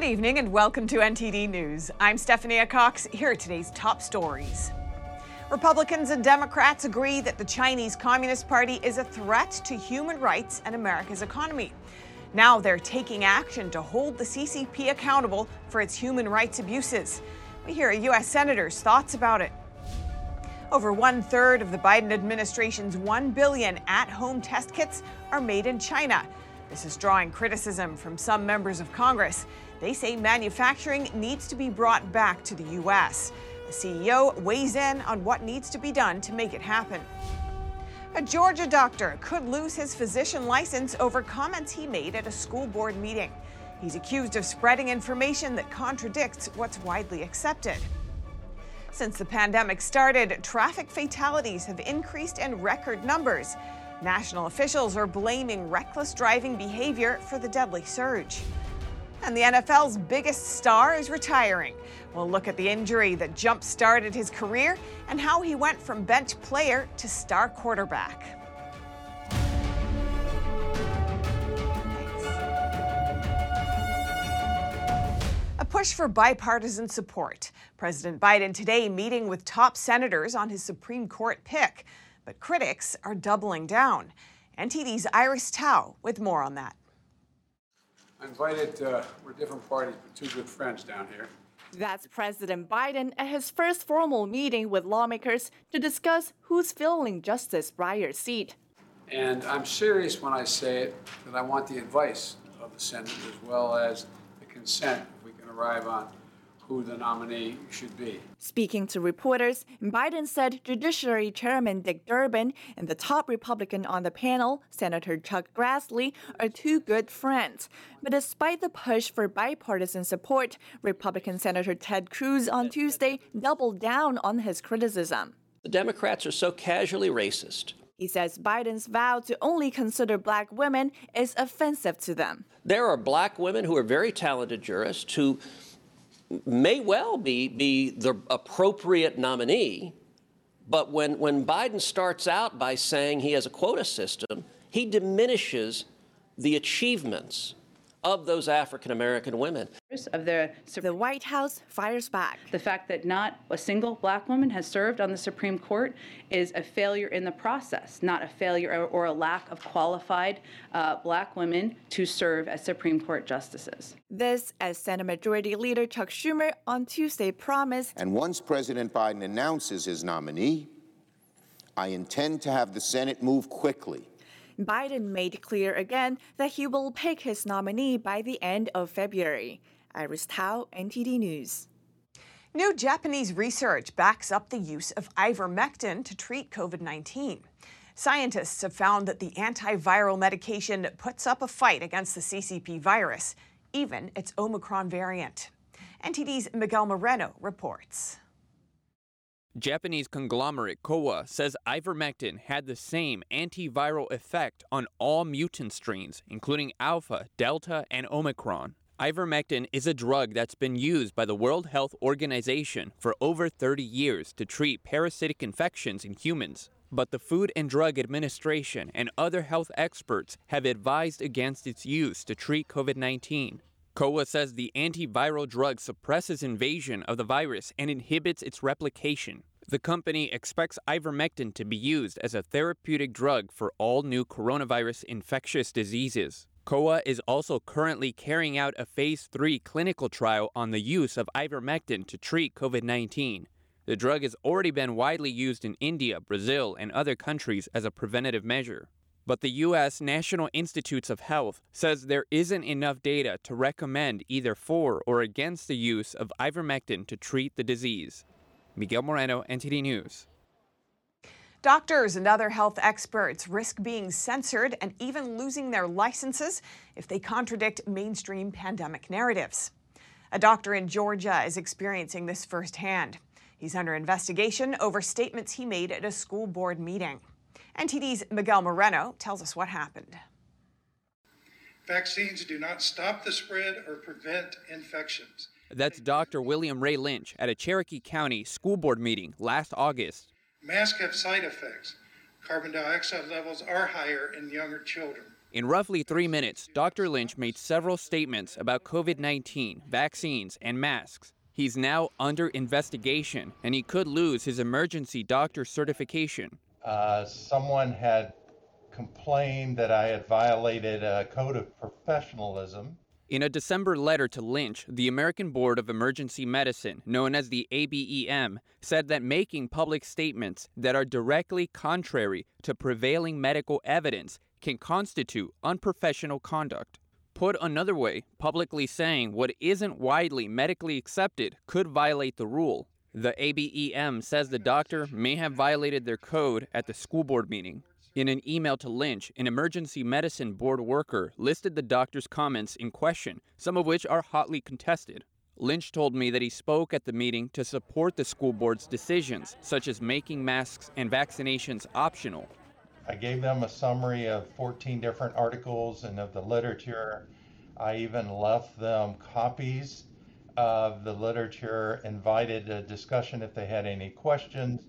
Good evening and welcome to NTD News. I'm Stephanie Cox. Here are today's top stories. Republicans and Democrats agree that the Chinese Communist Party is a threat to human rights and America's economy. Now they're taking action to hold the CCP accountable for its human rights abuses. We hear a U.S. Senator's thoughts about it. Over one third of the Biden administration's 1 billion at home test kits are made in China. This is drawing criticism from some members of Congress. They say manufacturing needs to be brought back to the U.S. The CEO weighs in on what needs to be done to make it happen. A Georgia doctor could lose his physician license over comments he made at a school board meeting. He's accused of spreading information that contradicts what's widely accepted. Since the pandemic started, traffic fatalities have increased in record numbers. National officials are blaming reckless driving behavior for the deadly surge. And the NFL's biggest star is retiring. We'll look at the injury that jump started his career and how he went from bench player to star quarterback. A push for bipartisan support. President Biden today meeting with top senators on his Supreme Court pick, but critics are doubling down. NTD's Iris Tao with more on that. Invited, uh, we're different parties, but two good friends down here. That's President Biden at his first formal meeting with lawmakers to discuss who's filling Justice Breyer's seat. And I'm serious when I say it that I want the advice of the Senate as well as the consent if we can arrive on who the nominee should be. Speaking to reporters, Biden said Judiciary Chairman Dick Durbin and the top Republican on the panel, Senator Chuck Grassley, are two good friends. But despite the push for bipartisan support, Republican Senator Ted Cruz on Tuesday doubled down on his criticism. The Democrats are so casually racist. He says Biden's vow to only consider black women is offensive to them. There are black women who are very talented jurists who may well be, be the appropriate nominee, but when, when Biden starts out by saying he has a quota system, he diminishes the achievements of those African American women. Of the, the White House fires back. The fact that not a single black woman has served on the Supreme Court is a failure in the process, not a failure or, or a lack of qualified uh, black women to serve as Supreme Court justices. This, as Senate Majority Leader Chuck Schumer on Tuesday promised. And once President Biden announces his nominee, I intend to have the Senate move quickly Biden made clear again that he will pick his nominee by the end of February. Iris Tao, NTD News. New Japanese research backs up the use of ivermectin to treat COVID 19. Scientists have found that the antiviral medication puts up a fight against the CCP virus, even its Omicron variant. NTD's Miguel Moreno reports. Japanese conglomerate Kowa says ivermectin had the same antiviral effect on all mutant strains, including Alpha, Delta, and Omicron. Ivermectin is a drug that's been used by the World Health Organization for over 30 years to treat parasitic infections in humans. But the Food and Drug Administration and other health experts have advised against its use to treat COVID 19. Kowa says the antiviral drug suppresses invasion of the virus and inhibits its replication. The company expects ivermectin to be used as a therapeutic drug for all new coronavirus infectious diseases. Kowa is also currently carrying out a phase 3 clinical trial on the use of ivermectin to treat COVID 19. The drug has already been widely used in India, Brazil, and other countries as a preventative measure. But the U.S. National Institutes of Health says there isn't enough data to recommend either for or against the use of ivermectin to treat the disease. Miguel Moreno, NTD News. Doctors and other health experts risk being censored and even losing their licenses if they contradict mainstream pandemic narratives. A doctor in Georgia is experiencing this firsthand. He's under investigation over statements he made at a school board meeting. NTD's Miguel Moreno tells us what happened. Vaccines do not stop the spread or prevent infections. That's Dr. William Ray Lynch at a Cherokee County school board meeting last August. Masks have side effects. Carbon dioxide levels are higher in younger children. In roughly three minutes, Dr. Lynch made several statements about COVID 19, vaccines, and masks. He's now under investigation and he could lose his emergency doctor certification. Uh, someone had complained that I had violated a code of professionalism. In a December letter to Lynch, the American Board of Emergency Medicine, known as the ABEM, said that making public statements that are directly contrary to prevailing medical evidence can constitute unprofessional conduct. Put another way, publicly saying what isn't widely medically accepted could violate the rule. The ABEM says the doctor may have violated their code at the school board meeting. In an email to Lynch, an emergency medicine board worker listed the doctor's comments in question, some of which are hotly contested. Lynch told me that he spoke at the meeting to support the school board's decisions, such as making masks and vaccinations optional. I gave them a summary of 14 different articles and of the literature. I even left them copies of the literature, invited a discussion if they had any questions.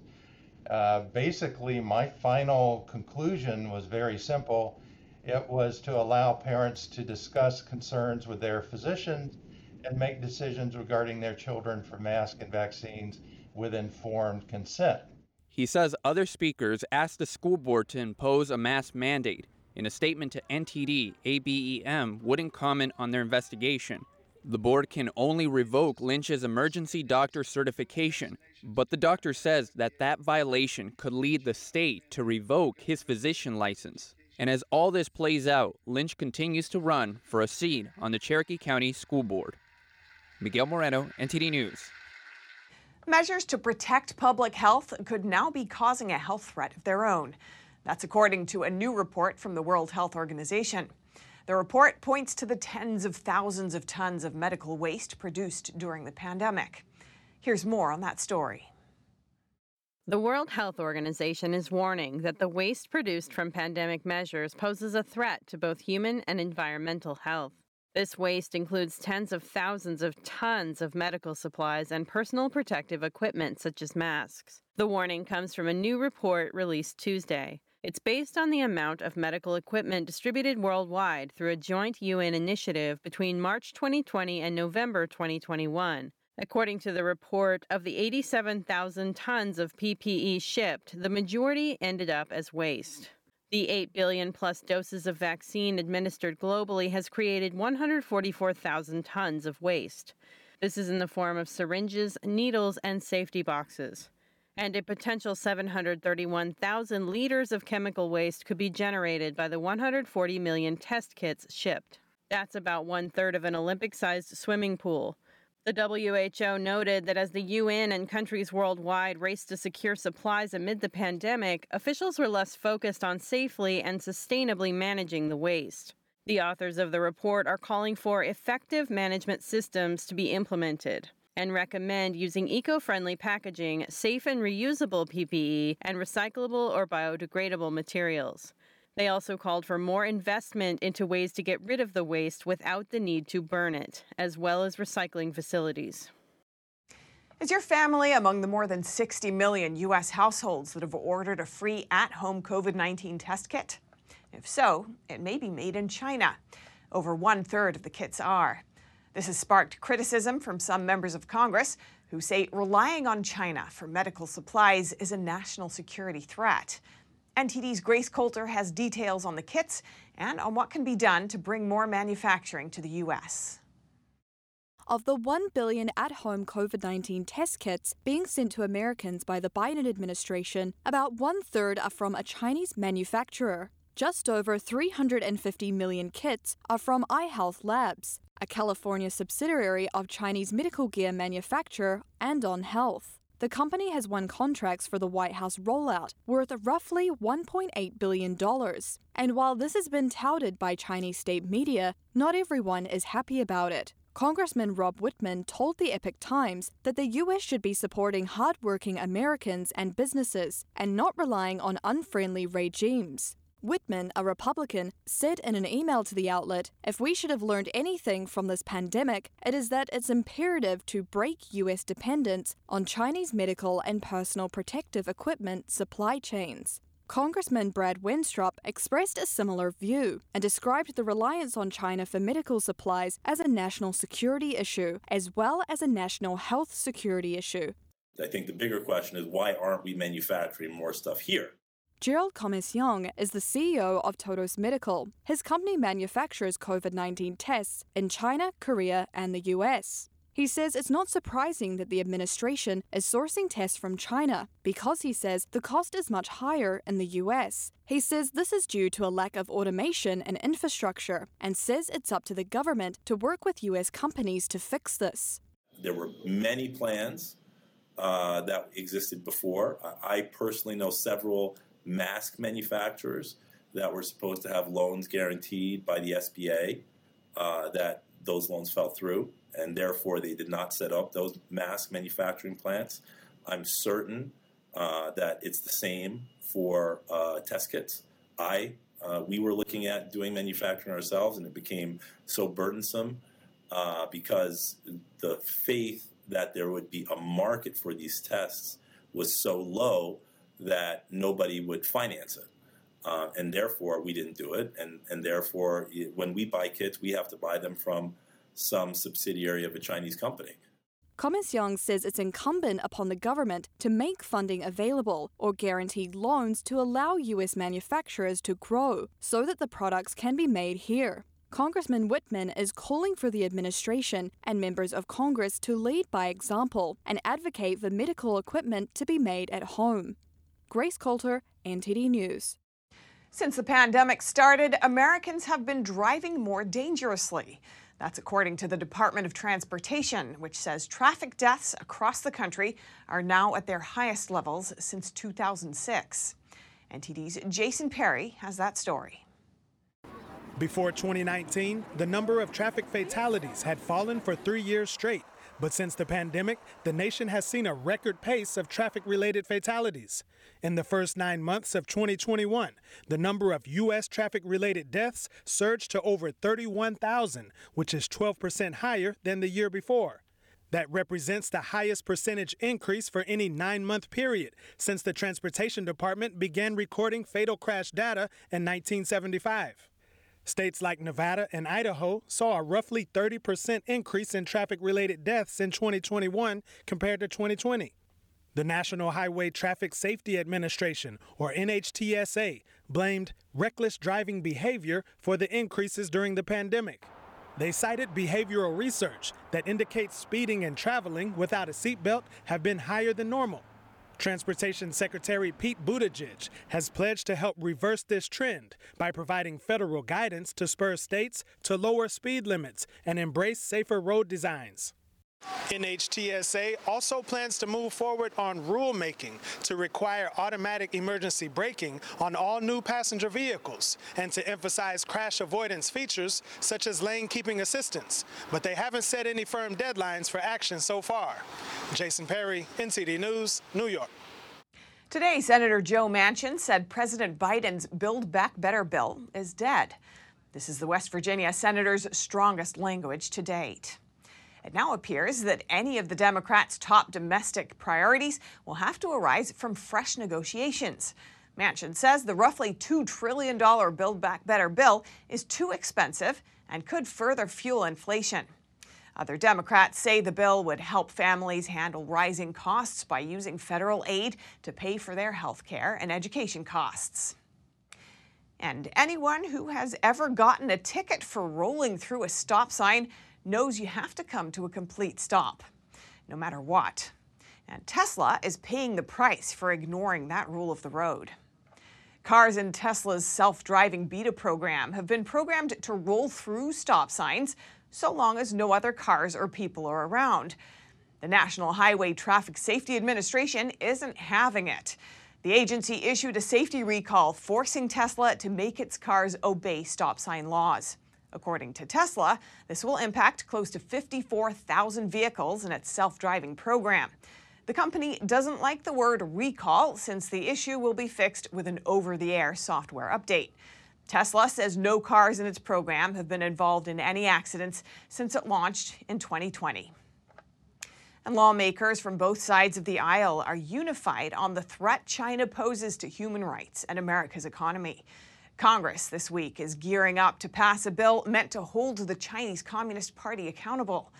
Uh, basically, my final conclusion was very simple. It was to allow parents to discuss concerns with their physicians and make decisions regarding their children for masks and vaccines with informed consent. He says other speakers asked the school board to impose a mask mandate. In a statement to NTD, ABEM wouldn't comment on their investigation. The board can only revoke Lynch's emergency doctor certification, but the doctor says that that violation could lead the state to revoke his physician license. And as all this plays out, Lynch continues to run for a seat on the Cherokee County School Board. Miguel Moreno, NTD News. Measures to protect public health could now be causing a health threat of their own. That's according to a new report from the World Health Organization. The report points to the tens of thousands of tons of medical waste produced during the pandemic. Here's more on that story. The World Health Organization is warning that the waste produced from pandemic measures poses a threat to both human and environmental health. This waste includes tens of thousands of tons of medical supplies and personal protective equipment, such as masks. The warning comes from a new report released Tuesday. It's based on the amount of medical equipment distributed worldwide through a joint UN initiative between March 2020 and November 2021. According to the report, of the 87,000 tons of PPE shipped, the majority ended up as waste. The 8 billion plus doses of vaccine administered globally has created 144,000 tons of waste. This is in the form of syringes, needles, and safety boxes. And a potential 731,000 liters of chemical waste could be generated by the 140 million test kits shipped. That's about one third of an Olympic sized swimming pool. The WHO noted that as the UN and countries worldwide raced to secure supplies amid the pandemic, officials were less focused on safely and sustainably managing the waste. The authors of the report are calling for effective management systems to be implemented and recommend using eco friendly packaging, safe and reusable PPE, and recyclable or biodegradable materials. They also called for more investment into ways to get rid of the waste without the need to burn it, as well as recycling facilities. Is your family among the more than 60 million U.S. households that have ordered a free at home COVID 19 test kit? If so, it may be made in China. Over one third of the kits are. This has sparked criticism from some members of Congress who say relying on China for medical supplies is a national security threat. NTD's Grace Coulter has details on the kits and on what can be done to bring more manufacturing to the U.S. Of the 1 billion at home COVID 19 test kits being sent to Americans by the Biden administration, about one third are from a Chinese manufacturer. Just over 350 million kits are from iHealth Labs, a California subsidiary of Chinese medical gear manufacturer Andon Health. The company has won contracts for the White House rollout worth roughly $1.8 billion. And while this has been touted by Chinese state media, not everyone is happy about it. Congressman Rob Wittman told the Epoch Times that the U.S. should be supporting hardworking Americans and businesses and not relying on unfriendly regimes. Wittman, a Republican, said in an email to the outlet If we should have learned anything from this pandemic, it is that it's imperative to break U.S. dependence on Chinese medical and personal protective equipment supply chains. Congressman Brad Wenstrup expressed a similar view and described the reliance on China for medical supplies as a national security issue, as well as a national health security issue. I think the bigger question is why aren't we manufacturing more stuff here? Gerald Commissiong is the CEO of Todos Medical. His company manufactures COVID 19 tests in China, Korea, and the US. He says it's not surprising that the administration is sourcing tests from China because he says the cost is much higher in the US. He says this is due to a lack of automation and infrastructure and says it's up to the government to work with US companies to fix this. There were many plans uh, that existed before. I personally know several mask manufacturers that were supposed to have loans guaranteed by the SBA uh, that those loans fell through and therefore they did not set up those mask manufacturing plants. I'm certain uh, that it's the same for uh, test kits. I uh, we were looking at doing manufacturing ourselves, and it became so burdensome uh, because the faith that there would be a market for these tests was so low that nobody would finance it. Uh, and therefore, we didn't do it. And, and therefore, when we buy kits, we have to buy them from some subsidiary of a Chinese company. Commissiong says it's incumbent upon the government to make funding available or guarantee loans to allow U.S. manufacturers to grow so that the products can be made here. Congressman Wittman is calling for the administration and members of Congress to lead by example and advocate for medical equipment to be made at home. Grace Coulter, NTD News. Since the pandemic started, Americans have been driving more dangerously. That's according to the Department of Transportation, which says traffic deaths across the country are now at their highest levels since 2006. NTD's Jason Perry has that story. Before 2019, the number of traffic fatalities had fallen for three years straight. But since the pandemic, the nation has seen a record pace of traffic related fatalities. In the first nine months of 2021, the number of U.S. traffic related deaths surged to over 31,000, which is 12% higher than the year before. That represents the highest percentage increase for any nine month period since the Transportation Department began recording fatal crash data in 1975. States like Nevada and Idaho saw a roughly 30% increase in traffic related deaths in 2021 compared to 2020. The National Highway Traffic Safety Administration, or NHTSA, blamed reckless driving behavior for the increases during the pandemic. They cited behavioral research that indicates speeding and traveling without a seatbelt have been higher than normal. Transportation Secretary Pete Buttigieg has pledged to help reverse this trend by providing federal guidance to spur states to lower speed limits and embrace safer road designs. NHTSA also plans to move forward on rulemaking to require automatic emergency braking on all new passenger vehicles and to emphasize crash avoidance features such as lane keeping assistance. But they haven't set any firm deadlines for action so far. Jason Perry, NTD News, New York. Today, Senator Joe Manchin said President Biden's Build Back Better bill is dead. This is the West Virginia senator's strongest language to date. It now appears that any of the Democrats' top domestic priorities will have to arise from fresh negotiations. Manchin says the roughly $2 trillion Build Back Better bill is too expensive and could further fuel inflation. Other Democrats say the bill would help families handle rising costs by using federal aid to pay for their health care and education costs. And anyone who has ever gotten a ticket for rolling through a stop sign knows you have to come to a complete stop, no matter what. And Tesla is paying the price for ignoring that rule of the road. Cars in Tesla's self driving beta program have been programmed to roll through stop signs so long as no other cars or people are around. The National Highway Traffic Safety Administration isn't having it. The agency issued a safety recall forcing Tesla to make its cars obey stop sign laws. According to Tesla, this will impact close to 54,000 vehicles in its self driving program. The company doesn't like the word recall since the issue will be fixed with an over the air software update. Tesla says no cars in its program have been involved in any accidents since it launched in 2020. And lawmakers from both sides of the aisle are unified on the threat China poses to human rights and America's economy. Congress this week is gearing up to pass a bill meant to hold the Chinese Communist Party accountable.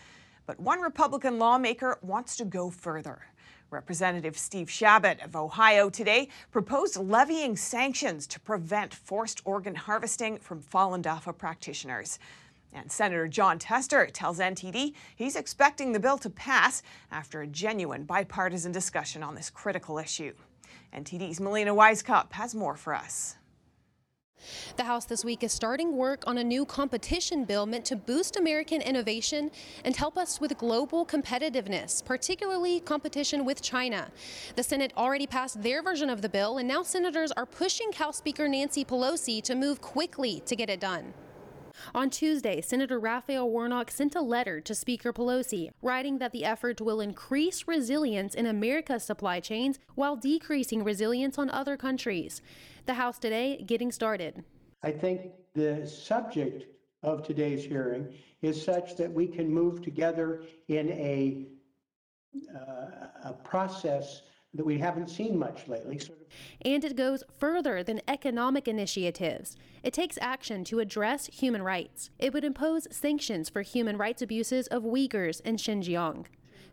But one Republican lawmaker wants to go further. Representative Steve Chabot of Ohio today proposed levying sanctions to prevent forced organ harvesting from Falun Dafa practitioners. And Senator Jon Tester tells NTD he's expecting the bill to pass after a genuine bipartisan discussion on this critical issue. NTD's Melina Wisecup has more for us. The House this week is starting work on a new competition bill meant to boost American innovation and help us with global competitiveness, particularly competition with China. The Senate already passed their version of the bill, and now senators are pushing House Speaker Nancy Pelosi to move quickly to get it done. On Tuesday, Senator Raphael Warnock sent a letter to Speaker Pelosi, writing that the effort will increase resilience in America's supply chains while decreasing resilience on other countries. The House today getting started. I think the subject of today's hearing is such that we can move together in a, uh, a process that we haven't seen much lately. And it goes further than economic initiatives. It takes action to address human rights. It would impose sanctions for human rights abuses of Uyghurs in Xinjiang.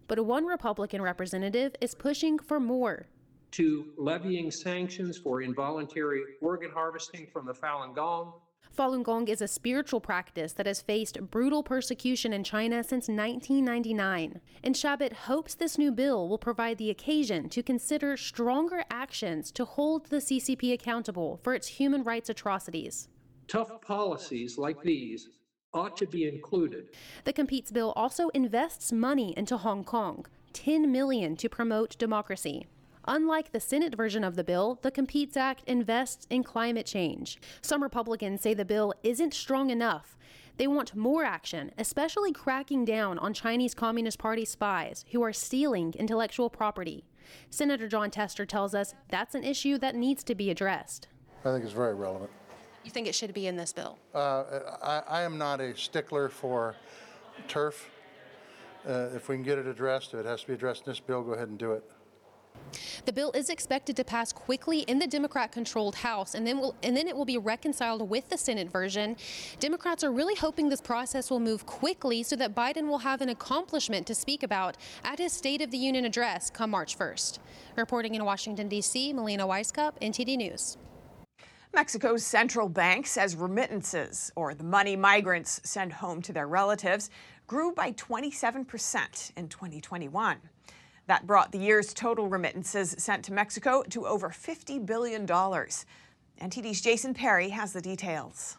But one Republican representative is pushing for more. To levying sanctions for involuntary organ harvesting from the Falun Gong, Falun Gong is a spiritual practice that has faced brutal persecution in China since 1999. And Chabot hopes this new bill will provide the occasion to consider stronger actions to hold the CCP accountable for its human rights atrocities. Tough policies like these ought to be included. The Competes bill also invests money into Hong Kong, 10 million to promote democracy. Unlike the Senate version of the bill, the Competes Act invests in climate change. Some Republicans say the bill isn't strong enough. They want more action, especially cracking down on Chinese Communist Party spies who are stealing intellectual property. Senator Jon Tester tells us that's an issue that needs to be addressed. I think it's very relevant. You think it should be in this bill? Uh, I, I, am not a stickler for turf. Uh, if we can get it addressed, if it has to be addressed in this bill, go ahead and do it. The bill is expected to pass quickly in the Democrat-controlled House, and then will, and then it will be reconciled with the Senate version. Democrats are really hoping this process will move quickly so that Biden will have an accomplishment to speak about at his State of the Union address come March 1st. Reporting in Washington, D.C., Melina Wisecup, NTD News. Mexico's central bank says remittances, or the money migrants send home to their relatives, grew by 27% in 2021. That brought the year's total remittances sent to Mexico to over $50 billion. NTD's Jason Perry has the details.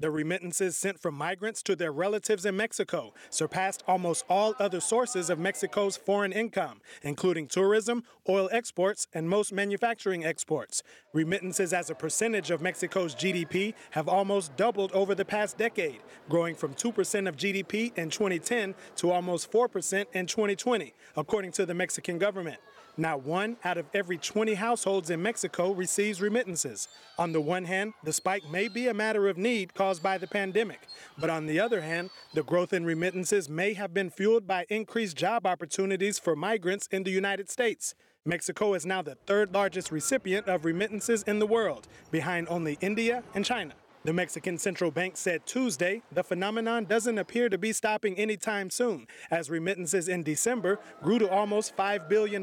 The remittances sent from migrants to their relatives in Mexico surpassed almost all other sources of Mexico's foreign income, including tourism, oil exports, and most manufacturing exports. Remittances as a percentage of Mexico's GDP have almost doubled over the past decade, growing from 2% of GDP in 2010 to almost 4% in 2020, according to the Mexican government. Now, one out of every 20 households in Mexico receives remittances. On the one hand, the spike may be a matter of need caused by the pandemic. But on the other hand, the growth in remittances may have been fueled by increased job opportunities for migrants in the United States. Mexico is now the third largest recipient of remittances in the world, behind only India and China. The Mexican Central Bank said Tuesday the phenomenon doesn't appear to be stopping anytime soon, as remittances in December grew to almost $5 billion.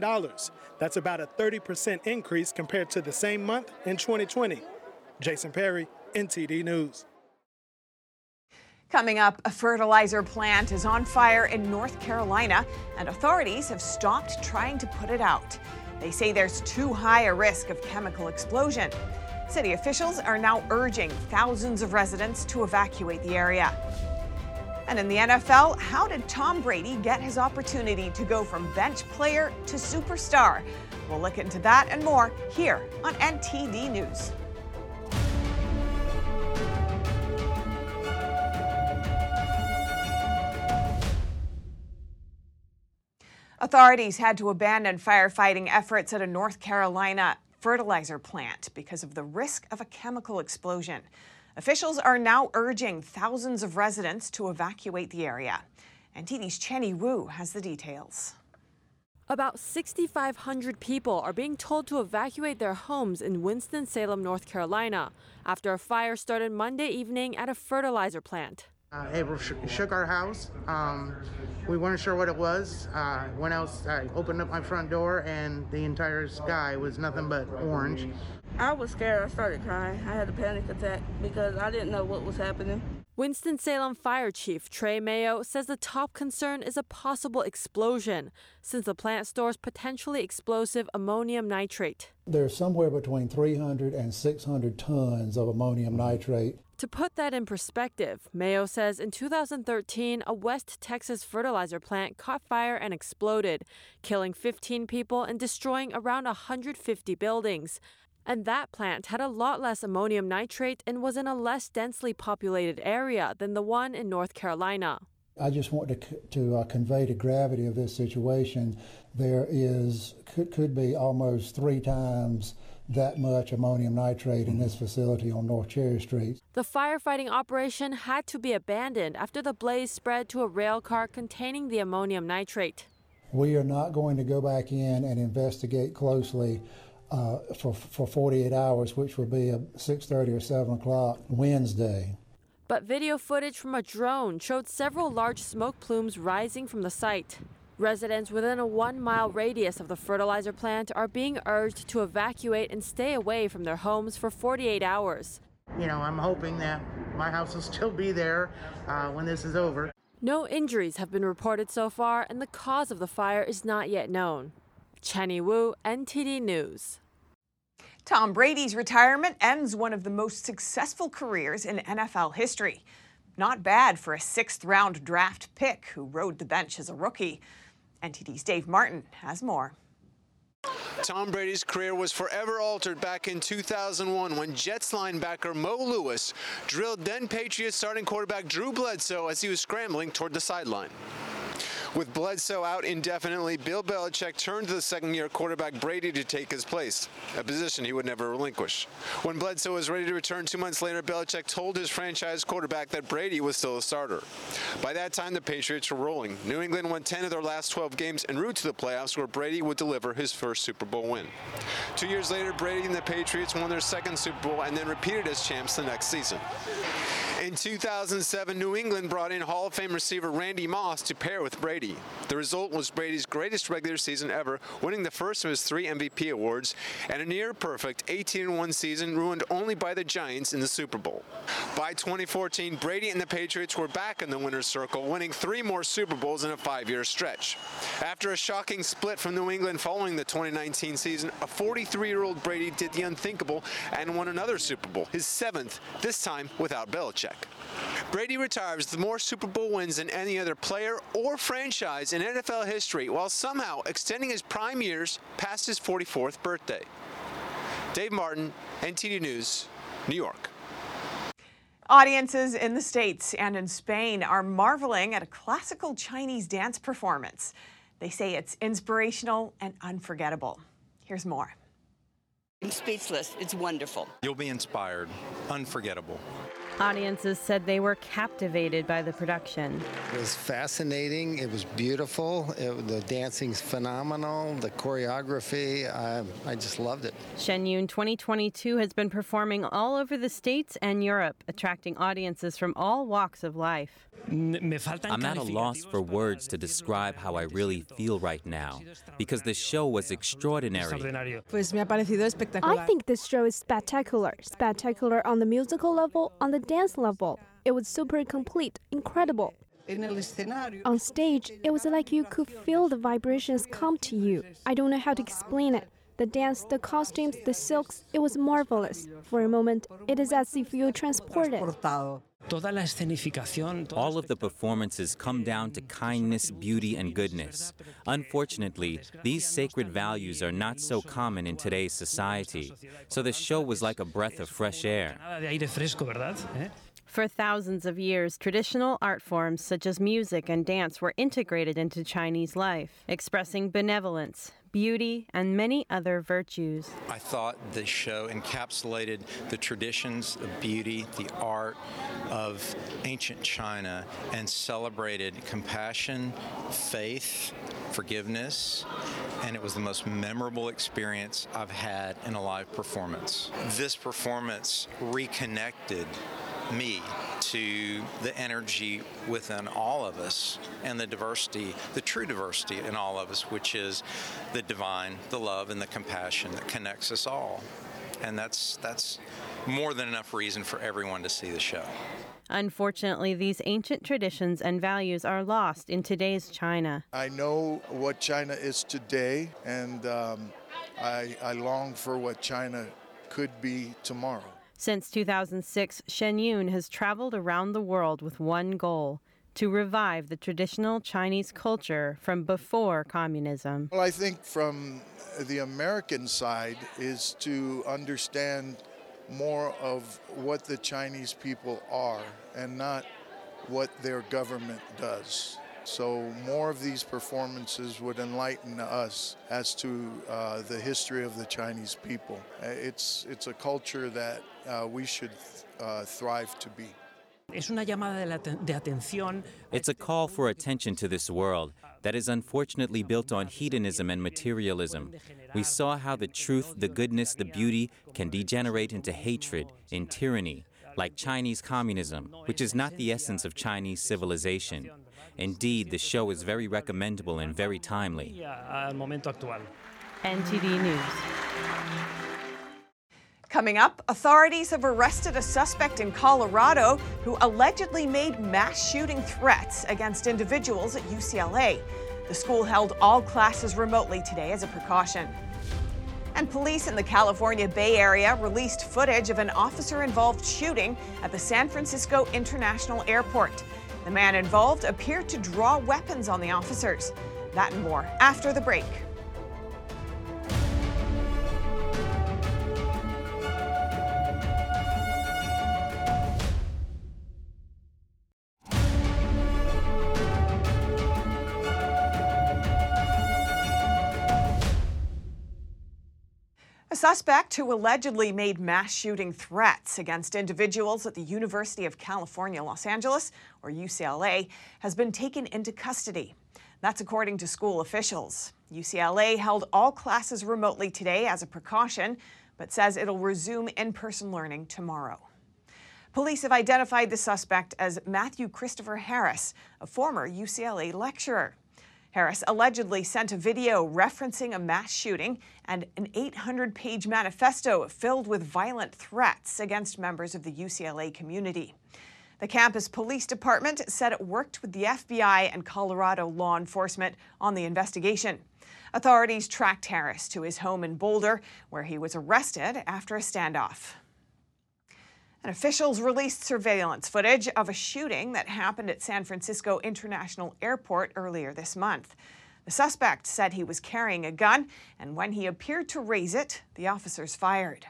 That's about a 30% increase compared to the same month in 2020. Jason Perry, NTD News. Coming up, a fertilizer plant is on fire in North Carolina, and authorities have stopped trying to put it out. They say there's too high a risk of chemical explosion. City officials are now urging thousands of residents to evacuate the area. And in the NFL, how did Tom Brady get his opportunity to go from bench player to superstar? We'll look into that and more here on NTD News. Authorities had to abandon firefighting efforts at a North Carolina fertilizer plant because of the risk of a chemical explosion. Officials are now urging thousands of residents to evacuate the area. NTD's Chenny Wu has the details. About 6,500 people are being told to evacuate their homes in Winston-Salem, North Carolina, after a fire started Monday evening at a fertilizer plant. Uh, it shook our house. Um, we weren't sure what it was. Uh, went out, I opened up my front door, and the entire sky was nothing but orange. I was scared. I started crying. I had a panic attack because I didn't know what was happening. Winston-Salem Fire Chief Trey Mayo says the top concern is a possible explosion, since the plant stores potentially explosive ammonium nitrate. There's somewhere between 300 and 600 tons of ammonium nitrate. To put that in perspective, Mayo says in 2013, a West Texas fertilizer plant caught fire and exploded, killing 15 people and destroying around 150 buildings. And that plant had a lot less ammonium nitrate and was in a less densely populated area than the one in North Carolina. I just want to, to uh, convey the gravity of this situation. There is could, could be almost three times that much ammonium nitrate in this facility on North Cherry Street. The firefighting operation had to be abandoned after the blaze spread to a rail car containing the ammonium nitrate. We are not going to go back in and investigate closely uh, for, for 48 hours, which would be 6.30 or 7 o'clock Wednesday. But video footage from a drone showed several large smoke plumes rising from the site. Residents within a one mile radius of the fertilizer plant are being urged to evacuate and stay away from their homes for 48 hours. You know, I'm hoping that my house will still be there uh, when this is over. No injuries have been reported so far, and the cause of the fire is not yet known. Chenny Wu, NTD News. Tom Brady's retirement ends one of the most successful careers in NFL history. Not bad for a sixth round draft pick who rode the bench as a rookie. NTD's Dave Martin has more. Tom Brady's career was forever altered back in 2001 when Jets linebacker Mo Lewis drilled then Patriots starting quarterback Drew Bledsoe as he was scrambling toward the sideline. With Bledsoe out indefinitely, Bill Belichick turned to the second-year quarterback Brady to take his place, a position he would never relinquish. When Bledsoe was ready to return two months later, Belichick told his franchise quarterback that Brady was still a starter. By that time, the Patriots were rolling. New England won 10 of their last 12 games en route to the playoffs, where Brady would deliver his first Super Bowl win. Two years later, Brady and the Patriots won their second Super Bowl and then repeated as champs the next season. In 2007, New England brought in Hall of Fame receiver Randy Moss to pair with Brady. The result was Brady's greatest regular season ever, winning the first of his three MVP awards, and a near perfect 18-1 season ruined only by the Giants in the Super Bowl. By 2014, Brady and the Patriots were back in the winner's circle, winning three more Super Bowls in a five-year stretch. After a shocking split from New England following the 2019 season, a 43-year-old Brady did the unthinkable and won another Super Bowl, his seventh, this time without Belichick. Brady retires with more Super Bowl wins than any other player or franchise in NFL history while somehow extending his prime years past his 44th birthday. Dave Martin, NTD News, New York. Audiences in the States and in Spain are marveling at a classical Chinese dance performance. They say it's inspirational and unforgettable. Here's more. I'm speechless. It's wonderful. You'll be inspired, unforgettable. Audiences said they were captivated by the production. It was fascinating. It was beautiful. It, the dancing's phenomenal. The choreography, I, I just loved it. Shen Yun 2022 has been performing all over the States and Europe, attracting audiences from all walks of life. I'm at a loss for words to describe how I really feel right now, because the show was extraordinary. I think this show is spectacular. Spectacular on the musical level, on the dance level. It was super complete, incredible. On stage, it was like you could feel the vibrations come to you. I don't know how to explain it. The dance, the costumes, the silks, it was marvelous. For a moment, it is as if you were transported. All of the performances come down to kindness, beauty, and goodness. Unfortunately, these sacred values are not so common in today's society, so the show was like a breath of fresh air. For thousands of years, traditional art forms such as music and dance were integrated into Chinese life, expressing benevolence, beauty, and many other virtues. I thought the show encapsulated the traditions, of beauty, the art of ancient China and celebrated compassion, faith, forgiveness, and it was the most memorable experience I've had in a live performance. This performance reconnected me to the energy within all of us and the diversity, the true diversity in all of us, which is the divine, the love, and the compassion that connects us all. And that's that's more than enough reason for everyone to see the show. Unfortunately, these ancient traditions and values are lost in today's China. I know what China is today, and um, I, I long for what China could be tomorrow. Since 2006, Shen Yun has traveled around the world with one goal to revive the traditional Chinese culture from before communism. Well, I think from the American side is to understand more of what the Chinese people are and not what their government does. So, more of these performances would enlighten us as to uh, the history of the Chinese people. Uh, it's, it's a culture that uh, we should uh, thrive to be. It's a call for attention to this world that is unfortunately built on hedonism and materialism. We saw how the truth, the goodness, the beauty can degenerate into hatred, in tyranny, like Chinese communism, which is not the essence of Chinese civilization. Indeed, the show is very recommendable and very timely. NTD News. Coming up, authorities have arrested a suspect in Colorado who allegedly made mass shooting threats against individuals at UCLA. The school held all classes remotely today as a precaution. And police in the California Bay Area released footage of an officer involved shooting at the San Francisco International Airport. The man involved appeared to draw weapons on the officers. That and more after the break. Suspect who allegedly made mass shooting threats against individuals at the University of California, Los Angeles, or UCLA, has been taken into custody. That's according to school officials. UCLA held all classes remotely today as a precaution, but says it'll resume in person learning tomorrow. Police have identified the suspect as Matthew Christopher Harris, a former UCLA lecturer. Harris allegedly sent a video referencing a mass shooting and an 800 page manifesto filled with violent threats against members of the UCLA community. The campus police department said it worked with the FBI and Colorado law enforcement on the investigation. Authorities tracked Harris to his home in Boulder, where he was arrested after a standoff. And officials released surveillance footage of a shooting that happened at San Francisco International Airport earlier this month. The suspect said he was carrying a gun, and when he appeared to raise it, the officers fired.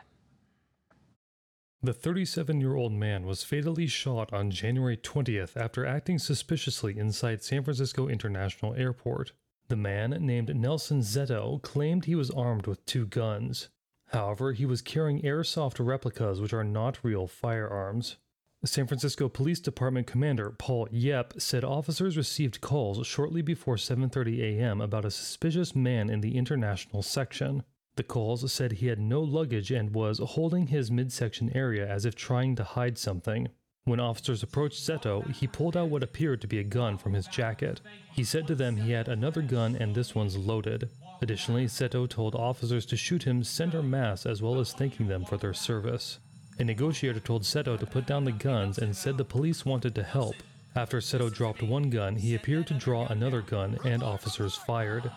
The 37 year old man was fatally shot on January 20th after acting suspiciously inside San Francisco International Airport. The man, named Nelson Szeto, claimed he was armed with two guns. However, he was carrying airsoft replicas which are not real firearms. San Francisco Police Department Commander Paul Yep said officers received calls shortly before 7:30 a.m. about a suspicious man in the international section. The calls said he had no luggage and was holding his midsection area as if trying to hide something. When officers approached Szeto, he pulled out what appeared to be a gun from his jacket. He said to them he had another gun and this one's loaded. Additionally, Szeto told officers to shoot him center mass as well as thanking them for their service. A negotiator told Szeto to put down the guns and said the police wanted to help. After Szeto dropped one gun, he appeared to draw another gun and officers fired.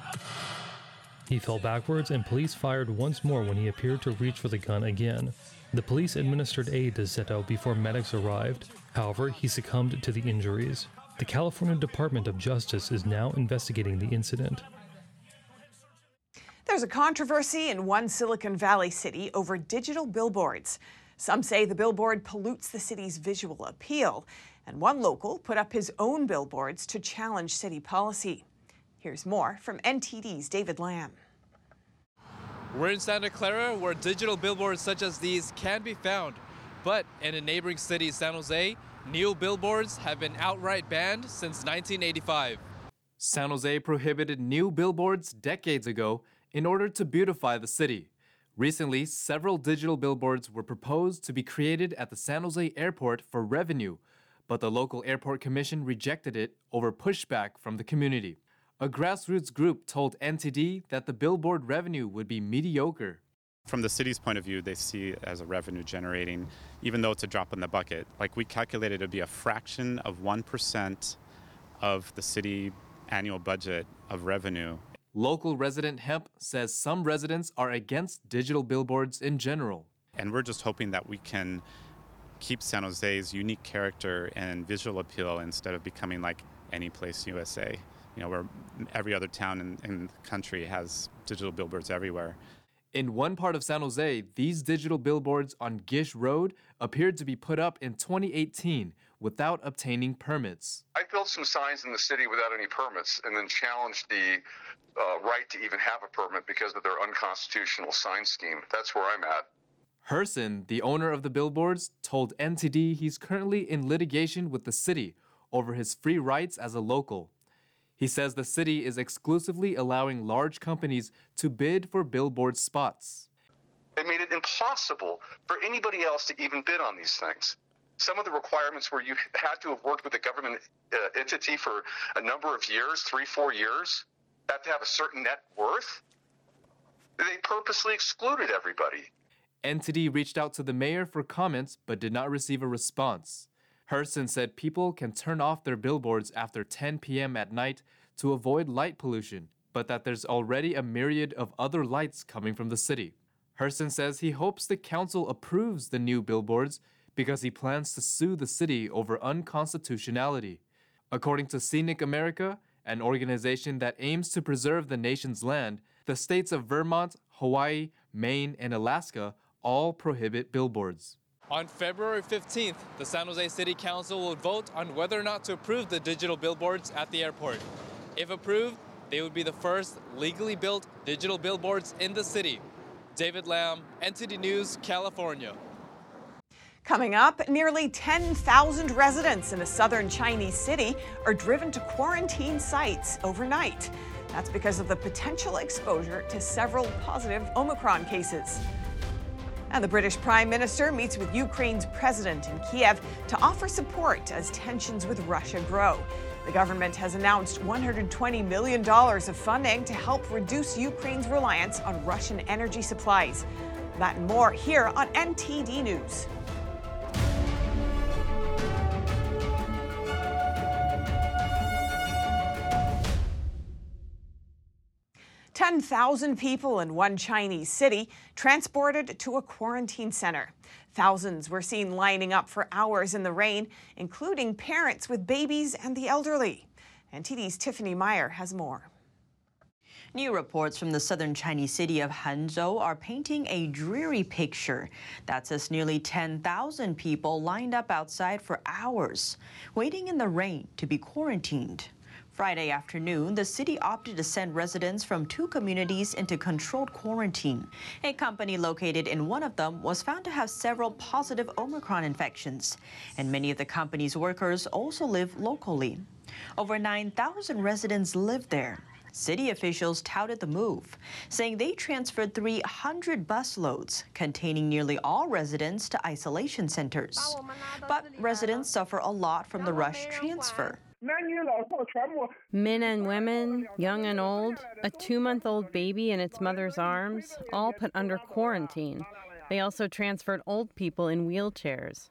He fell backwards and police fired once more when he appeared to reach for the gun again. The police administered aid to Szeto before medics arrived. However, he succumbed to the injuries. The California Department of Justice is now investigating the incident. There's a controversy in one Silicon Valley city over digital billboards. Some say the billboard pollutes the city's visual appeal, and one local put up his own billboards to challenge city policy. Here's more from NTD's David Lamb. We're in Santa Clara where digital billboards such as these can be found. But in a neighboring city, San Jose, new billboards have been outright banned since 1985. San Jose prohibited new billboards decades ago in order to beautify the city. Recently, several digital billboards were proposed to be created at the San Jose airport for revenue, but the local airport commission rejected it over pushback from the community. A grassroots group told NTD that the billboard revenue would be mediocre. From the city's point of view, they see it as a revenue generating, even though it's a drop in the bucket. Like we calculated, it would be a fraction of 1% of the city annual budget of revenue. Local resident Hemp says some residents are against digital billboards in general. And we're just hoping that we can keep San Jose's unique character and visual appeal instead of becoming like any place USA you know, where every other town in, in the country has digital billboards everywhere. In one part of San Jose, these digital billboards on Gish Road appeared to be put up in 2018 without obtaining permits. I built some signs in the city without any permits and then challenged the uh, right to even have a permit because of their unconstitutional sign scheme. That's where I'm at. Herson, the owner of the billboards, told NTD he's currently in litigation with the city over his free rights as a local. He says the city is exclusively allowing large companies to bid for billboard spots. They made it impossible for anybody else to even bid on these things. Some of the requirements where you had to have worked with a government uh, entity for a number of years, three, four years, have to have a certain net worth. They purposely excluded everybody. NTD reached out to the mayor for comments but did not receive a response. Herson said people can turn off their billboards after 10 p.m. at night to avoid light pollution, but that there's already a myriad of other lights coming from the city. Herson says he hopes the council approves the new billboards because he plans to sue the city over unconstitutionality. According to Scenic America, an organization that aims to preserve the nation's land, the states of Vermont, Hawaii, Maine, and Alaska all prohibit billboards. On February 15th, the San Jose City Council will vote on whether or not to approve the digital billboards at the airport. If approved, they would be the first legally built digital billboards in the city. David Lamb, NTD News, California. Coming up, nearly 10,000 residents in a southern Chinese city are driven to quarantine sites overnight. That's because of the potential exposure to several positive Omicron cases. And the British Prime Minister meets with Ukraine's president in Kiev to offer support as tensions with Russia grow. The government has announced $120 million of funding to help reduce Ukraine's reliance on Russian energy supplies. That and more here on NTD News. 10,000 people in one Chinese city transported to a quarantine center. Thousands were seen lining up for hours in the rain, including parents with babies and the elderly. NTD's Tiffany Meyer has more. New reports from the southern Chinese city of Hangzhou are painting a dreary picture that says nearly 10,000 people lined up outside for hours, waiting in the rain to be quarantined. Friday afternoon, the city opted to send residents from two communities into controlled quarantine. A company located in one of them was found to have several positive Omicron infections, and many of the company's workers also live locally. Over 9,000 residents live there. City officials touted the move, saying they transferred 300 busloads containing nearly all residents to isolation centers. But residents suffer a lot from the rush transfer. Men and women, young and old, a two month old baby in its mother's arms, all put under quarantine. They also transferred old people in wheelchairs.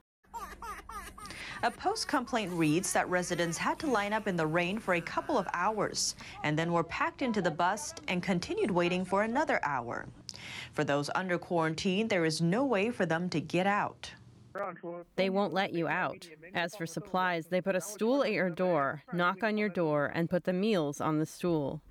A post complaint reads that residents had to line up in the rain for a couple of hours and then were packed into the bus and continued waiting for another hour. For those under quarantine, there is no way for them to get out. They won't let you out. As for supplies, they put a stool at your door, knock on your door, and put the meals on the stool.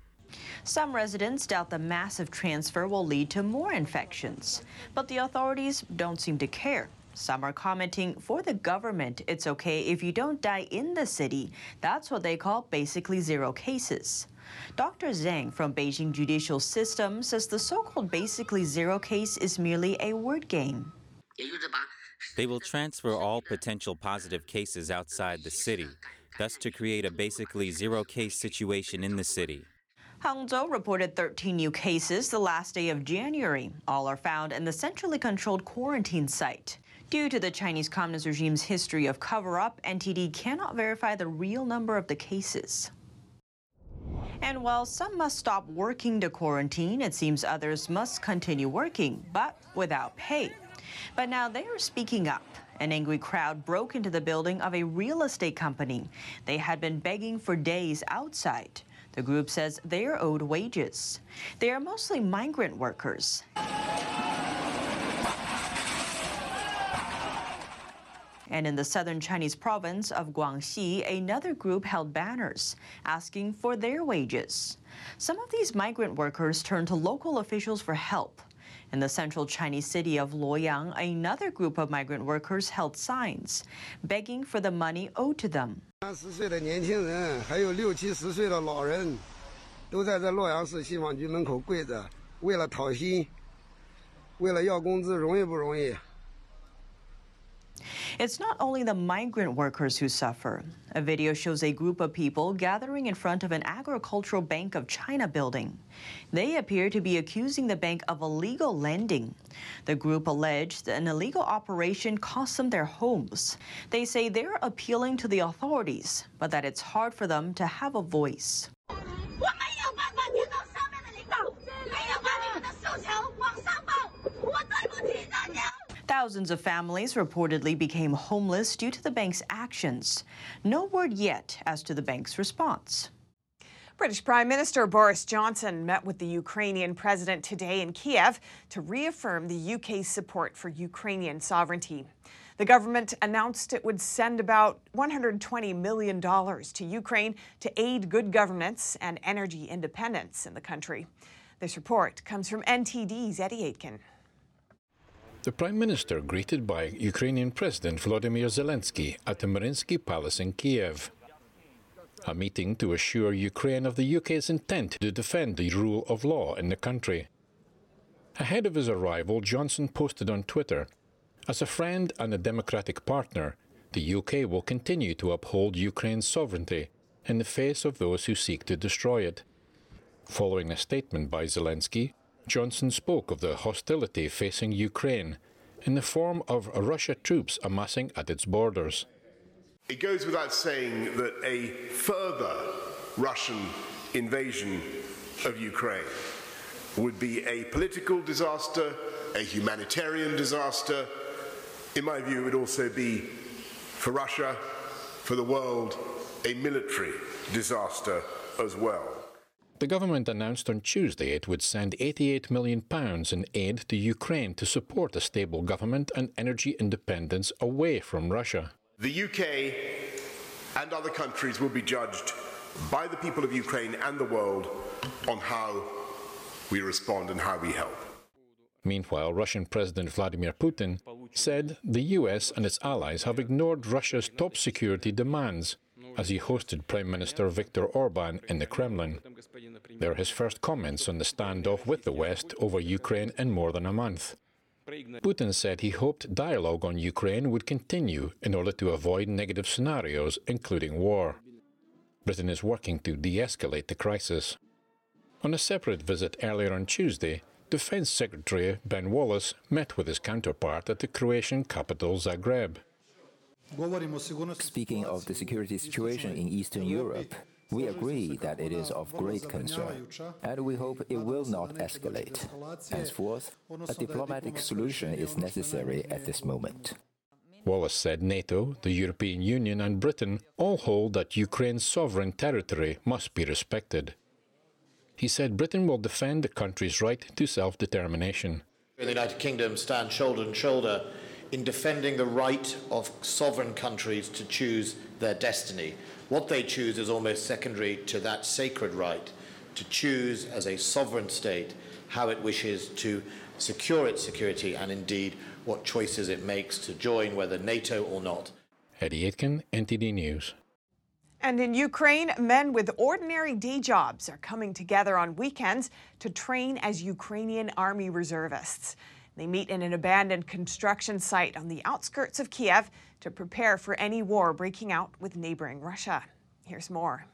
Some residents doubt the massive transfer will lead to more infections, but the authorities don't seem to care, Some are commenting for the government, it's okay if you don't die in the city. That's what they call basically zero cases. Dr. Zhang from Beijing Judicial System says the so called basically zero case is merely a word game. They will transfer all potential positive cases outside the city, thus to create a basically zero case situation in the city. Hangzhou reported 13 new cases the last day of January. All are found in the centrally controlled quarantine site. Due to the Chinese Communist regime's history of cover up, NTD cannot verify the real number of the cases. And while some must stop working to quarantine, it seems others must continue working, but without pay. But now they are speaking up. An angry crowd broke into the building of a real estate company. They had been begging for days outside. The group says they are owed wages. They are mostly migrant workers. And in the southern Chinese province of Guangxi, another group held banners asking for their wages. Some of these migrant workers turned to local officials for help. In the central Chinese city of Luoyang, another group of migrant workers held signs begging for the money owed to them. 三十岁的年轻人，还有六七十岁的老人，都在这洛阳市信访局门口跪着，为了讨薪，为了要工资，容易不容易 ？it's not only the migrant workers who suffer. A video shows a group of people gathering in front of an agricultural Bank of China building. They appear to be accusing the bank of illegal lending. The group alleged an illegal operation cost them their homes. They say they're appealing to the authorities, but that it's hard for them to have a voice. Thousands of families reportedly became homeless due to the bank's actions. No word yet as to the bank's response. British Prime Minister Boris Johnson met with the Ukrainian president today in Kiev to reaffirm the UK's support for Ukrainian sovereignty. The government announced it would send about $120 million to Ukraine to aid good governance and energy independence in the country. This report comes from NTD's Eddie Aitken. The Prime Minister greeted by Ukrainian President Volodymyr Zelensky at the Mariinsky Palace in Kiev. A meeting to assure Ukraine of the UK's intent to defend the rule of law in the country. Ahead of his arrival, Johnson posted on Twitter As a friend and a democratic partner, the UK will continue to uphold Ukraine's sovereignty in the face of those who seek to destroy it. Following a statement by Zelensky, Johnson spoke of the hostility facing Ukraine in the form of Russia troops amassing at its borders. It goes without saying that a further Russian invasion of Ukraine would be a political disaster, a humanitarian disaster. In my view, it would also be, for Russia, for the world, a military disaster as well. The government announced on Tuesday it would send £88 million in aid to Ukraine to support a stable government and energy independence away from Russia. The UK and other countries will be judged by the people of Ukraine and the world on how we respond and how we help. Meanwhile, Russian President Vladimir Putin said the US and its allies have ignored Russia's top security demands as he hosted Prime Minister Viktor Orban in the Kremlin. They're his first comments on the standoff with the West over Ukraine in more than a month. Putin said he hoped dialogue on Ukraine would continue in order to avoid negative scenarios, including war. Britain is working to de escalate the crisis. On a separate visit earlier on Tuesday, Defence Secretary Ben Wallace met with his counterpart at the Croatian capital Zagreb. Speaking of the security situation in Eastern Europe, we agree that it is of great concern, and we hope it will not escalate. Henceforth, a diplomatic solution is necessary at this moment. Wallace said NATO, the European Union, and Britain all hold that Ukraine's sovereign territory must be respected. He said Britain will defend the country's right to self determination. The United Kingdom stand shoulder to shoulder in defending the right of sovereign countries to choose their destiny. What they choose is almost secondary to that sacred right to choose as a sovereign state how it wishes to secure its security and indeed what choices it makes to join, whether NATO or not. Eddie Aitken, NTD News. And in Ukraine, men with ordinary day jobs are coming together on weekends to train as Ukrainian army reservists. They meet in an abandoned construction site on the outskirts of Kiev to prepare for any war breaking out with neighboring Russia. Here's more.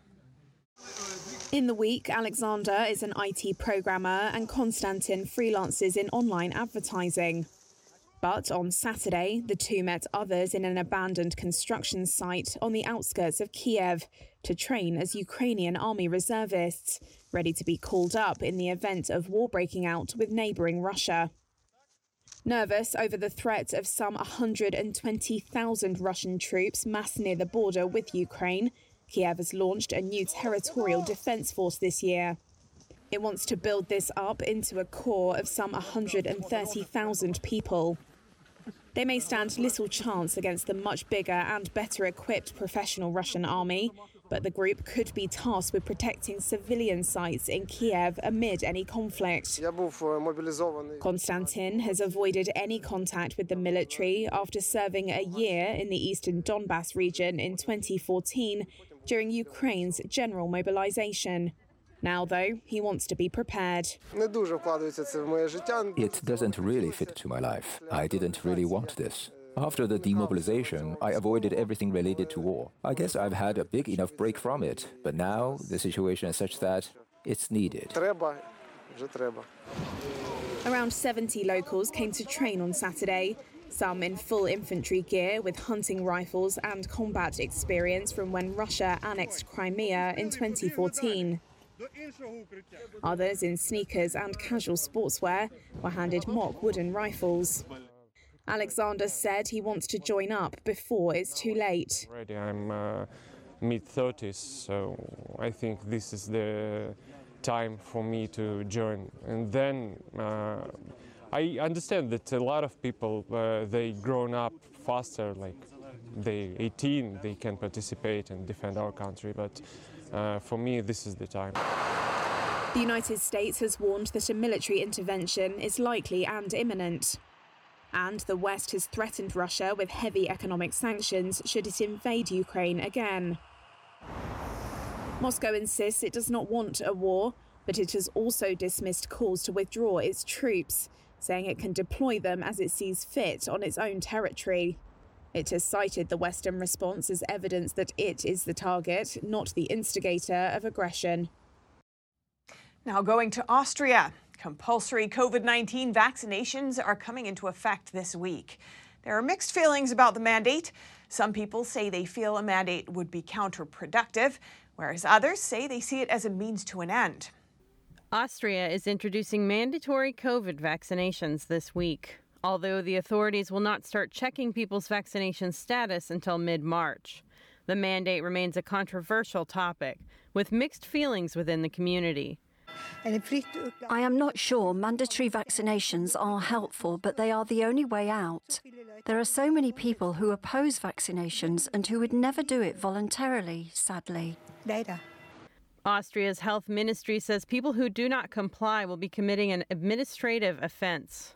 In the week, Alexander is an IT programmer and Konstantin freelances in online advertising. But on Saturday, the two met others in an abandoned construction site on the outskirts of Kiev to train as Ukrainian army reservists, ready to be called up in the event of war breaking out with neighbouring Russia. Nervous over the threat of some 120,000 Russian troops massed near the border with Ukraine, Kiev has launched a new territorial defence force this year. It wants to build this up into a core of some 130,000 people. They may stand little chance against the much bigger and better equipped professional Russian army, but the group could be tasked with protecting civilian sites in Kiev amid any conflict. Konstantin has avoided any contact with the military after serving a year in the eastern Donbass region in 2014 during Ukraine's general mobilization. Now, though, he wants to be prepared. It doesn't really fit to my life. I didn't really want this. After the demobilization, I avoided everything related to war. I guess I've had a big enough break from it, but now the situation is such that it's needed. Around 70 locals came to train on Saturday, some in full infantry gear with hunting rifles and combat experience from when Russia annexed Crimea in 2014. Others in sneakers and casual sportswear were handed mock wooden rifles. Alexander said he wants to join up before it's too late. Already I'm uh, mid 30s, so I think this is the time for me to join. And then uh, I understand that a lot of people uh, they grown up faster, like they 18, they can participate and defend our country, but uh, for me, this is the time. The United States has warned that a military intervention is likely and imminent. And the West has threatened Russia with heavy economic sanctions should it invade Ukraine again. Moscow insists it does not want a war, but it has also dismissed calls to withdraw its troops, saying it can deploy them as it sees fit on its own territory. It has cited the Western response as evidence that it is the target, not the instigator of aggression. Now going to Austria. Compulsory COVID 19 vaccinations are coming into effect this week. There are mixed feelings about the mandate. Some people say they feel a mandate would be counterproductive, whereas others say they see it as a means to an end. Austria is introducing mandatory COVID vaccinations this week although the authorities will not start checking people's vaccination status until mid March. The mandate remains a controversial topic, with mixed feelings within the community. I am not sure mandatory vaccinations are helpful, but they are the only way out. There are so many people who oppose vaccinations and who would never do it voluntarily, sadly. Later. Austria's health ministry says people who do not comply will be committing an administrative offense.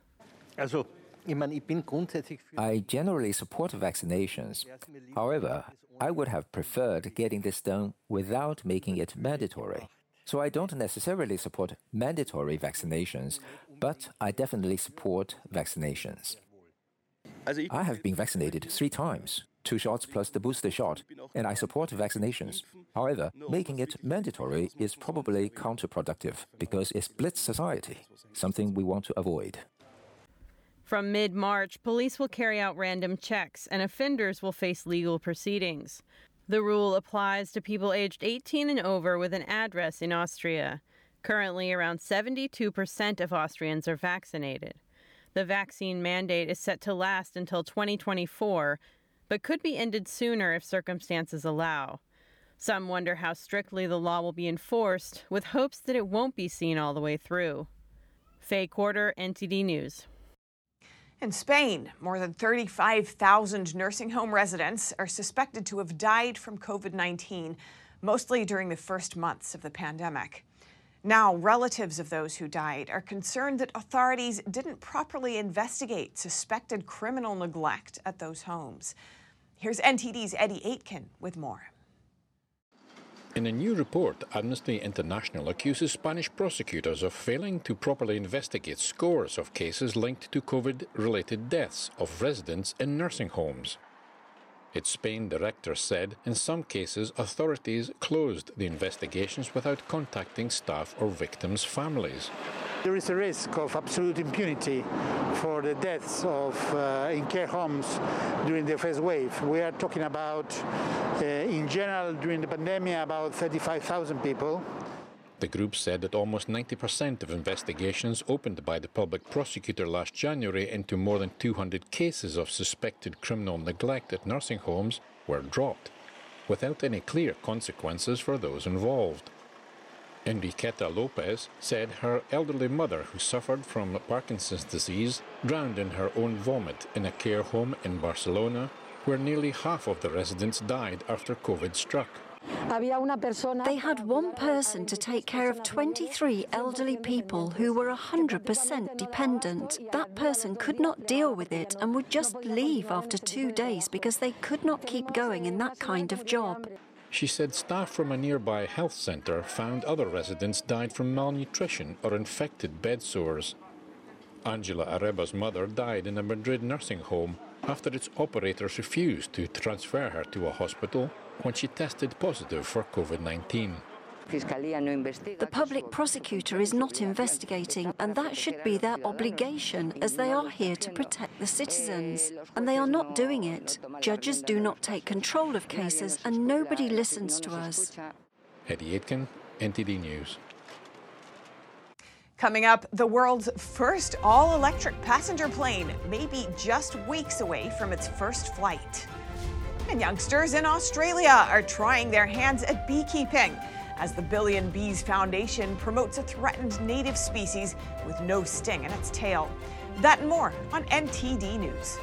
I generally support vaccinations. However, I would have preferred getting this done without making it mandatory. So I don't necessarily support mandatory vaccinations, but I definitely support vaccinations. I have been vaccinated three times, two shots plus the booster shot, and I support vaccinations. However, making it mandatory is probably counterproductive because it splits society, something we want to avoid. From mid March, police will carry out random checks and offenders will face legal proceedings. The rule applies to people aged 18 and over with an address in Austria. Currently, around 72% of Austrians are vaccinated. The vaccine mandate is set to last until 2024, but could be ended sooner if circumstances allow. Some wonder how strictly the law will be enforced, with hopes that it won't be seen all the way through. Faye Quarter, NTD News. In Spain, more than 35,000 nursing home residents are suspected to have died from COVID 19, mostly during the first months of the pandemic. Now, relatives of those who died are concerned that authorities didn't properly investigate suspected criminal neglect at those homes. Here's NTD's Eddie Aitken with more. In a new report, Amnesty International accuses Spanish prosecutors of failing to properly investigate scores of cases linked to COVID related deaths of residents in nursing homes. Its Spain director said in some cases authorities closed the investigations without contacting staff or victims' families. There is a risk of absolute impunity for the deaths of uh, in care homes during the first wave. We are talking about, uh, in general, during the pandemic, about 35,000 people. The group said that almost 90% of investigations opened by the public prosecutor last January into more than 200 cases of suspected criminal neglect at nursing homes were dropped, without any clear consequences for those involved. Enriqueta Lopez said her elderly mother, who suffered from Parkinson's disease, drowned in her own vomit in a care home in Barcelona, where nearly half of the residents died after COVID struck. They had one person to take care of 23 elderly people who were 100% dependent. That person could not deal with it and would just leave after two days because they could not keep going in that kind of job. She said staff from a nearby health centre found other residents died from malnutrition or infected bed sores. Angela Areba's mother died in a Madrid nursing home after its operators refused to transfer her to a hospital when she tested positive for COVID 19. The public prosecutor is not investigating, and that should be their obligation as they are here to protect the citizens. And they are not doing it. Judges do not take control of cases, and nobody listens to us. Eddie Aitken, NTD News. Coming up, the world's first all electric passenger plane may be just weeks away from its first flight. And youngsters in Australia are trying their hands at beekeeping as the Billion Bees Foundation promotes a threatened native species with no sting in its tail. That and more on NTD News.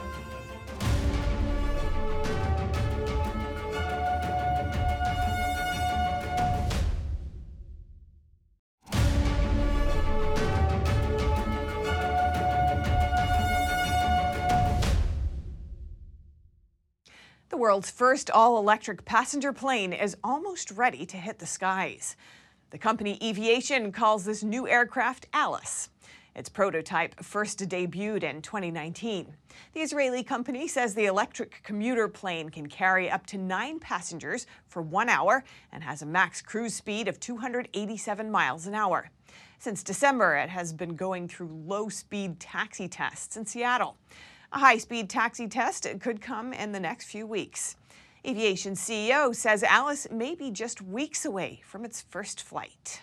World's first all electric passenger plane is almost ready to hit the skies. The company Eviation calls this new aircraft Alice. Its prototype first debuted in 2019. The Israeli company says the electric commuter plane can carry up to nine passengers for one hour and has a max cruise speed of 287 miles an hour. Since December, it has been going through low speed taxi tests in Seattle. A high speed taxi test could come in the next few weeks. Eviation CEO says Alice may be just weeks away from its first flight.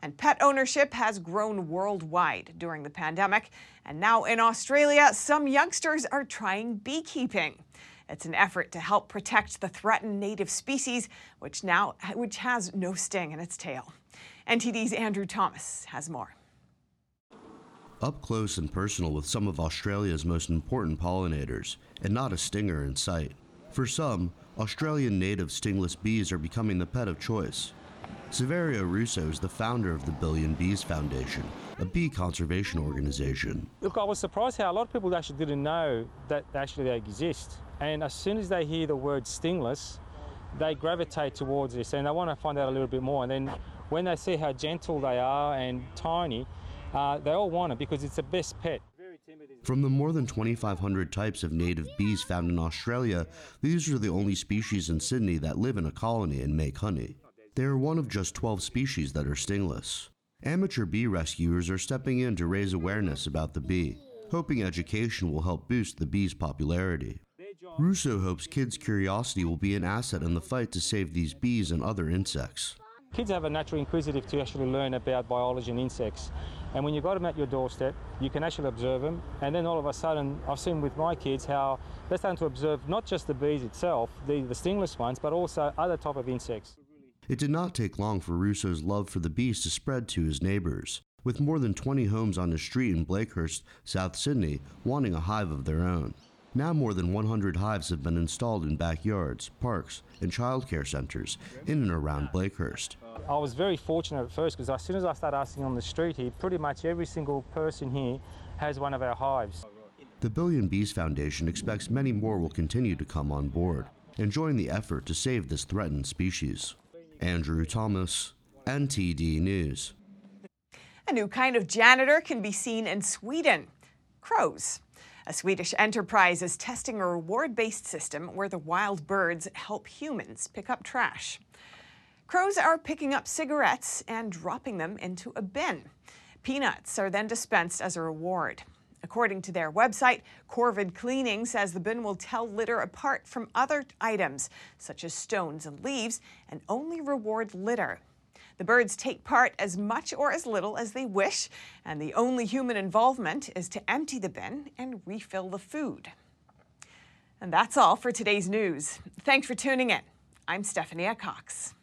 And pet ownership has grown worldwide during the pandemic. And now in Australia, some youngsters are trying beekeeping. It's an effort to help protect the threatened native species, which now which has no sting in its tail. NTD's Andrew Thomas has more up close and personal with some of Australia's most important pollinators, and not a stinger in sight. For some, Australian native stingless bees are becoming the pet of choice. Saverio Russo is the founder of the Billion Bees Foundation, a bee conservation organization. Look, I was surprised how a lot of people actually didn't know that actually they exist. And as soon as they hear the word stingless, they gravitate towards this and they want to find out a little bit more. And then when they see how gentle they are and tiny, uh, they all want it because it's the best pet. From the more than 2,500 types of native bees found in Australia, these are the only species in Sydney that live in a colony and make honey. They are one of just 12 species that are stingless. Amateur bee rescuers are stepping in to raise awareness about the bee, hoping education will help boost the bee's popularity. Russo hopes kids' curiosity will be an asset in the fight to save these bees and other insects. Kids have a natural inquisitive to actually learn about biology and insects. And when you've got them at your doorstep, you can actually observe them. And then all of a sudden, I've seen with my kids how they're starting to observe not just the bees itself, the, the stingless ones, but also other type of insects. It did not take long for Russo's love for the bees to spread to his neighbors, with more than 20 homes on his street in Blakehurst, South Sydney, wanting a hive of their own. Now more than 100 hives have been installed in backyards, parks, and childcare centers in and around Blakehurst. I was very fortunate at first because as soon as I started asking on the street here, pretty much every single person here has one of our hives. The Billion Bees Foundation expects many more will continue to come on board and join the effort to save this threatened species. Andrew Thomas, NTD News. A new kind of janitor can be seen in Sweden crows. A Swedish enterprise is testing a reward based system where the wild birds help humans pick up trash. Crows are picking up cigarettes and dropping them into a bin. Peanuts are then dispensed as a reward. According to their website, Corvid Cleaning says the bin will tell litter apart from other items, such as stones and leaves, and only reward litter. The birds take part as much or as little as they wish, and the only human involvement is to empty the bin and refill the food. And that's all for today's news. Thanks for tuning in. I'm Stephanie Cox.